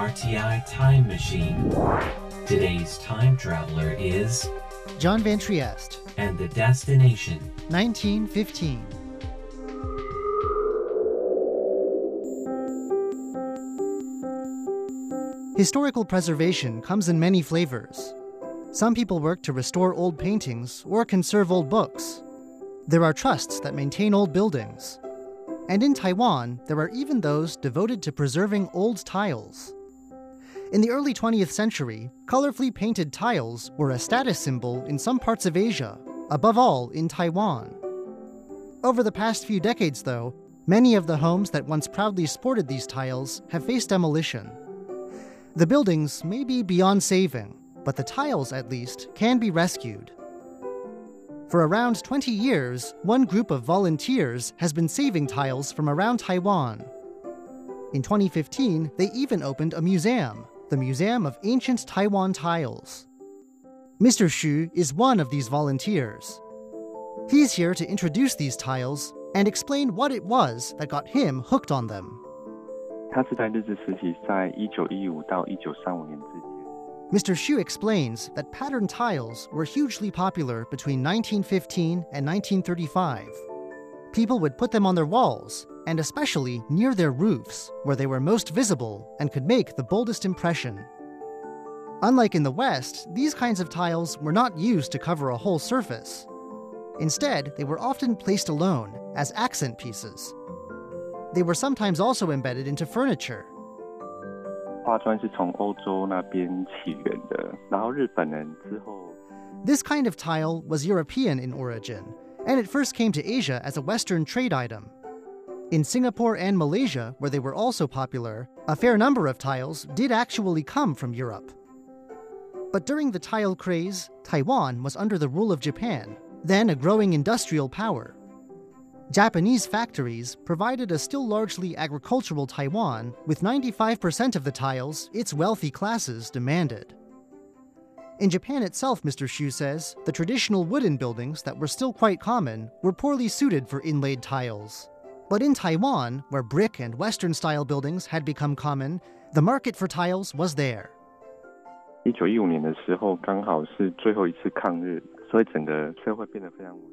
RTI Time Machine. Today's time traveler is, John Van Trieste, and the destination 1915. Historical preservation comes in many flavors. Some people work to restore old paintings or conserve old books. There are trusts that maintain old buildings. And in Taiwan, there are even those devoted to preserving old tiles. In the early 20th century, colorfully painted tiles were a status symbol in some parts of Asia, above all in Taiwan. Over the past few decades, though, many of the homes that once proudly sported these tiles have faced demolition. The buildings may be beyond saving, but the tiles, at least, can be rescued. For around 20 years, one group of volunteers has been saving tiles from around Taiwan. In 2015, they even opened a museum, the Museum of Ancient Taiwan Tiles. Mr. Xu is one of these volunteers. He's here to introduce these tiles and explain what it was that got him hooked on them. Mr. Xu explains that pattern tiles were hugely popular between 1915 and 1935. People would put them on their walls and especially near their roofs, where they were most visible and could make the boldest impression. Unlike in the West, these kinds of tiles were not used to cover a whole surface. Instead, they were often placed alone as accent pieces. They were sometimes also embedded into furniture. 花砖是从欧洲那边起源的，然后日本人之后 This kind of tile was European in origin, and it first came to Asia as a Western trade item. In Singapore and Malaysia, where they were also popular, a fair number of tiles did actually come from Europe. But during the tile craze, Taiwan was under the rule of Japan, then a growing industrial power. Japanese factories provided a still largely agricultural Taiwan with 95% of the tiles its wealthy classes demanded. In Japan itself, Mr. Xu says, the traditional wooden buildings that were still quite common were poorly suited for inlaid tiles. But in Taiwan, where brick and Western style buildings had become common, the market for tiles was there. 一九一五年的时候，刚好是最后一次抗日，所以整个社会变得非常稳。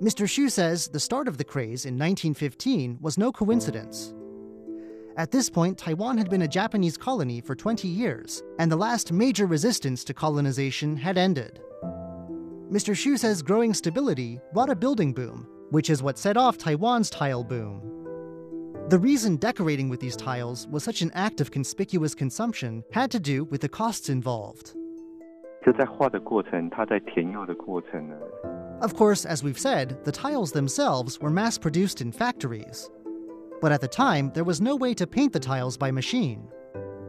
Mr. Xu says the start of the craze in 1915 was no coincidence. At this point, Taiwan had been a Japanese colony for 20 years, and the last major resistance to colonization had ended. Mr. Xu says growing stability brought a building boom, which is what set off Taiwan's tile boom. The reason decorating with these tiles was such an act of conspicuous consumption had to do with the costs involved. Of course, as we've said, the tiles themselves were mass produced in factories. But at the time, there was no way to paint the tiles by machine.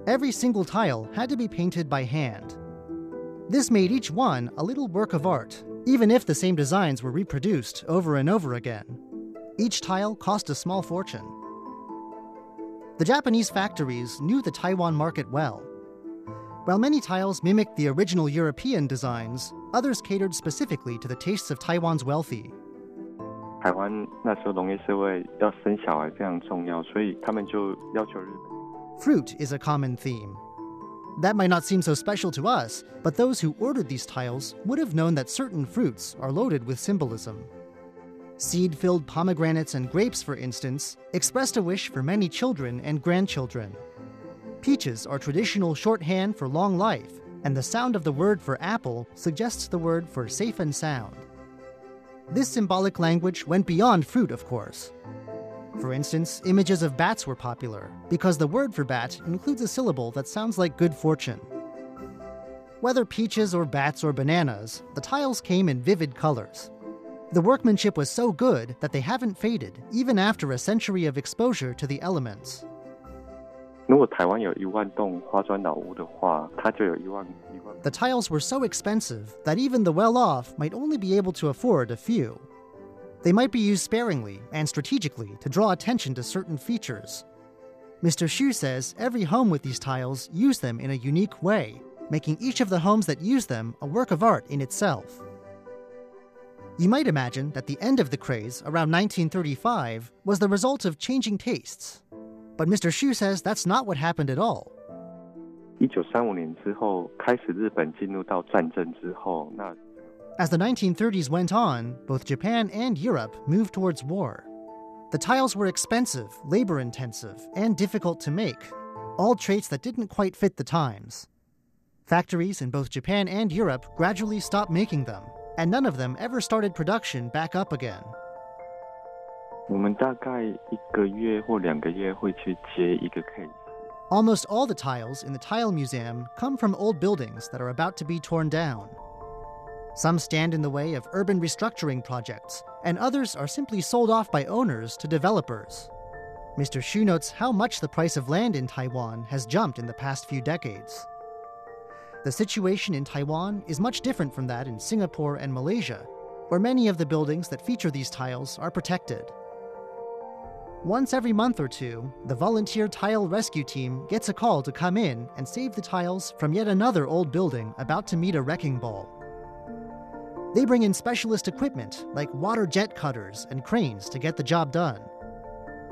Every single tile had to be painted by hand. This made each one a little work of art even if the same designs were reproduced over and over again. Each tile cost a small fortune. The Japanese factories knew the Taiwan market well. While many tiles mimicked the original European designs, others catered specifically to the tastes of Taiwan's wealthy. 台湾那时候农业社会要生小孩非常重要，所以他们就要求日本 Fruit is a common theme. That might not seem so special to us, but those who ordered these tiles would have known that certain fruits are loaded with symbolism. Seed filled pomegranates and grapes, for instance, expressed a wish for many children and grandchildren. Peaches are traditional shorthand for long life, and the sound of the word for apple suggests the word for safe and sound. This symbolic language went beyond fruit, of course. For instance, images of bats were popular because the word for bat includes a syllable that sounds like good fortune. Whether peaches or bats or bananas, the tiles came in vivid colors. The workmanship was so good that they haven't faded, even after a century of exposure to the elements. 如果台湾有一万栋花砖老屋的话，它就有一万一万。 The tiles were so expensive that even the well off might only be able to afford a few. They might be used sparingly and strategically to draw attention to certain features. Mr. Xu says every home with these tiles used them in a unique way, making each of the homes that use them a work of art in itself. You might imagine that the end of the craze, around 1935, was the result of changing tastes. But Mr. Xu says that's not what happened at all. 一九三五年之后，开始日本进入到战争之后，那 As the 1930s went on, both Japan and Europe moved towards war. The tiles were expensive, labor intensive, and difficult to make, all traits that didn't quite fit the times. Factories in both Japan and Europe gradually stopped making them, and none of them ever started production back up again. 我们大概一个月或两个月会去接一个 case。 Almost all the tiles in the Tile Museum come from old buildings that are about to be torn down. Some stand in the way of urban restructuring projects, and others are simply sold off by owners to developers. Mr. Xu notes how much the price of land in Taiwan has jumped in the past few decades. The situation in Taiwan is much different from that in Singapore and Malaysia, where many of the buildings that feature these tiles are protected. Once every month or two, the volunteer tile rescue team gets a call to come in and save the tiles from yet another old building about to meet a wrecking ball. They bring in specialist equipment like water jet cutters and cranes to get the job done.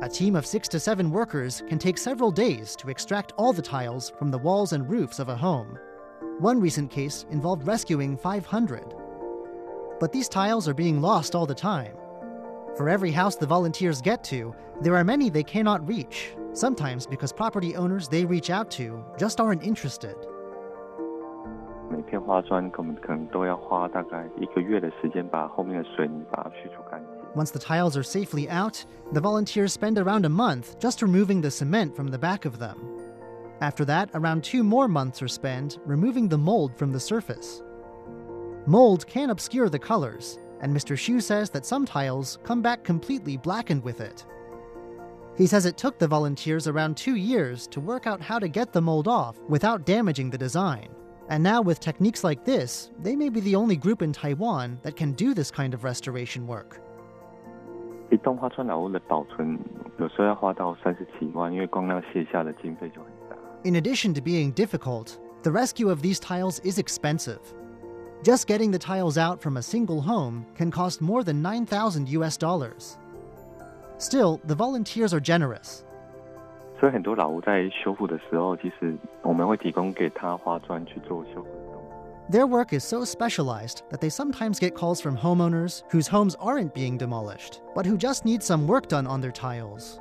A team of six to seven workers can take several days to extract all the tiles from the walls and roofs of a home. One recent case involved rescuing 500. But these tiles are being lost all the time. For every house the volunteers get to, there are many they cannot reach, sometimes because property owners they reach out to just aren't interested. 每片花砖，我们可能都要花大概一个月的时间，把后面的水泥把它去除干净。 Once the tiles are safely out, the volunteers spend around a month just removing the cement from the back of them. After that, around two more months are spent removing the mold from the surface. Mold can obscure the colors, and Mr. Xu says that some tiles come back completely blackened with it. He says it took the volunteers around two years to work out how to get the mold off without damaging the design. And now, with techniques like this, they may be the only group in Taiwan that can do this kind of restoration work. 一栋花砖老屋的保存，有时候要花到三十几万，因为光那卸下的经费就很大。 In addition to being difficult, the rescue of these tiles is expensive. Just getting the tiles out from a single home can cost more than 9,000 US dollars. Still, the volunteers are generous. 所以很多老屋在修复的时候，其实我们会提供给他花砖去做修复的动作。 Their work is so specialized that they sometimes get calls from homeowners whose homes aren't being demolished, but who just need some work done on their tiles.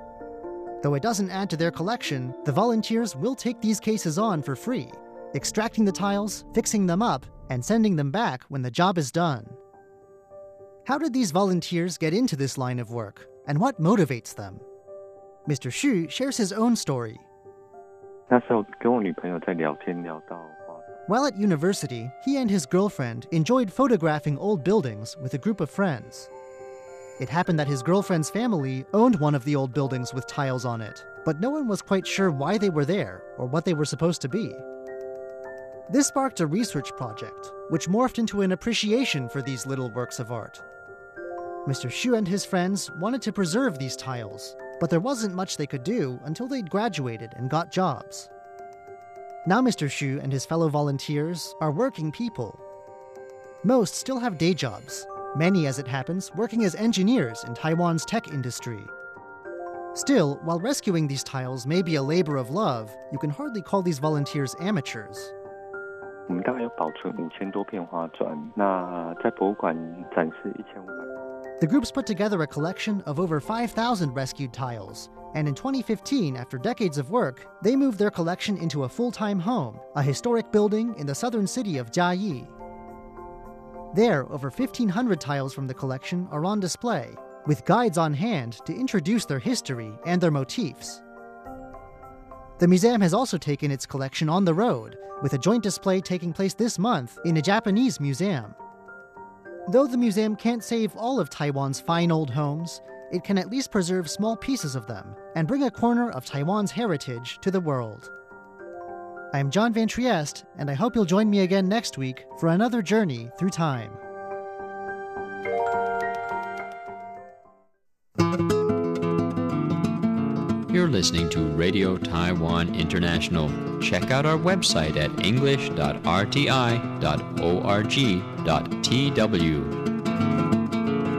Though it doesn't add to their collection, the volunteers will take these cases on for free, extracting the tiles, fixing them up, and sending them back when the job is done. How did these volunteers get into this line of work, and what motivates them? Mr. Xu shares his own story. While at university, he and his girlfriend enjoyed photographing old buildings with a group of friends. It happened that his girlfriend's family owned one of the old buildings with tiles on it, but no one was quite sure why they were there or what they were supposed to be. This sparked a research project, which morphed into an appreciation for these little works of art. Mr. Xu and his friends wanted to preserve these tiles but there wasn't much they could do until they'd graduated and got jobs. Now, Mr. Xu and his fellow volunteers are working people. Most still have day jobs, many, as it happens, working as engineers in Taiwan's tech industry. Still, while rescuing these tiles may be a labor of love, you can hardly call these volunteers amateurs. 我们大概有保存五千多片花砖，那在博物馆展示一千五百。The groups put together a collection of over 5,000 rescued tiles, and in 2015, after decades of work, they moved their collection into a full time home, a historic building in the southern city of Jiayi. There, over 1,500 tiles from the collection are on display, with guides on hand to introduce their history and their motifs. The museum has also taken its collection on the road, with a joint display taking place this month in a Japanese museum. Though the museum can't save all of Taiwan's fine old homes, it can at least preserve small pieces of them and bring a corner of Taiwan's heritage to the world. I'm John Van Trieste, and I hope you'll join me again next week for another journey through time. You're listening to Radio Taiwan International. Check out our website at english.rti.org.tw.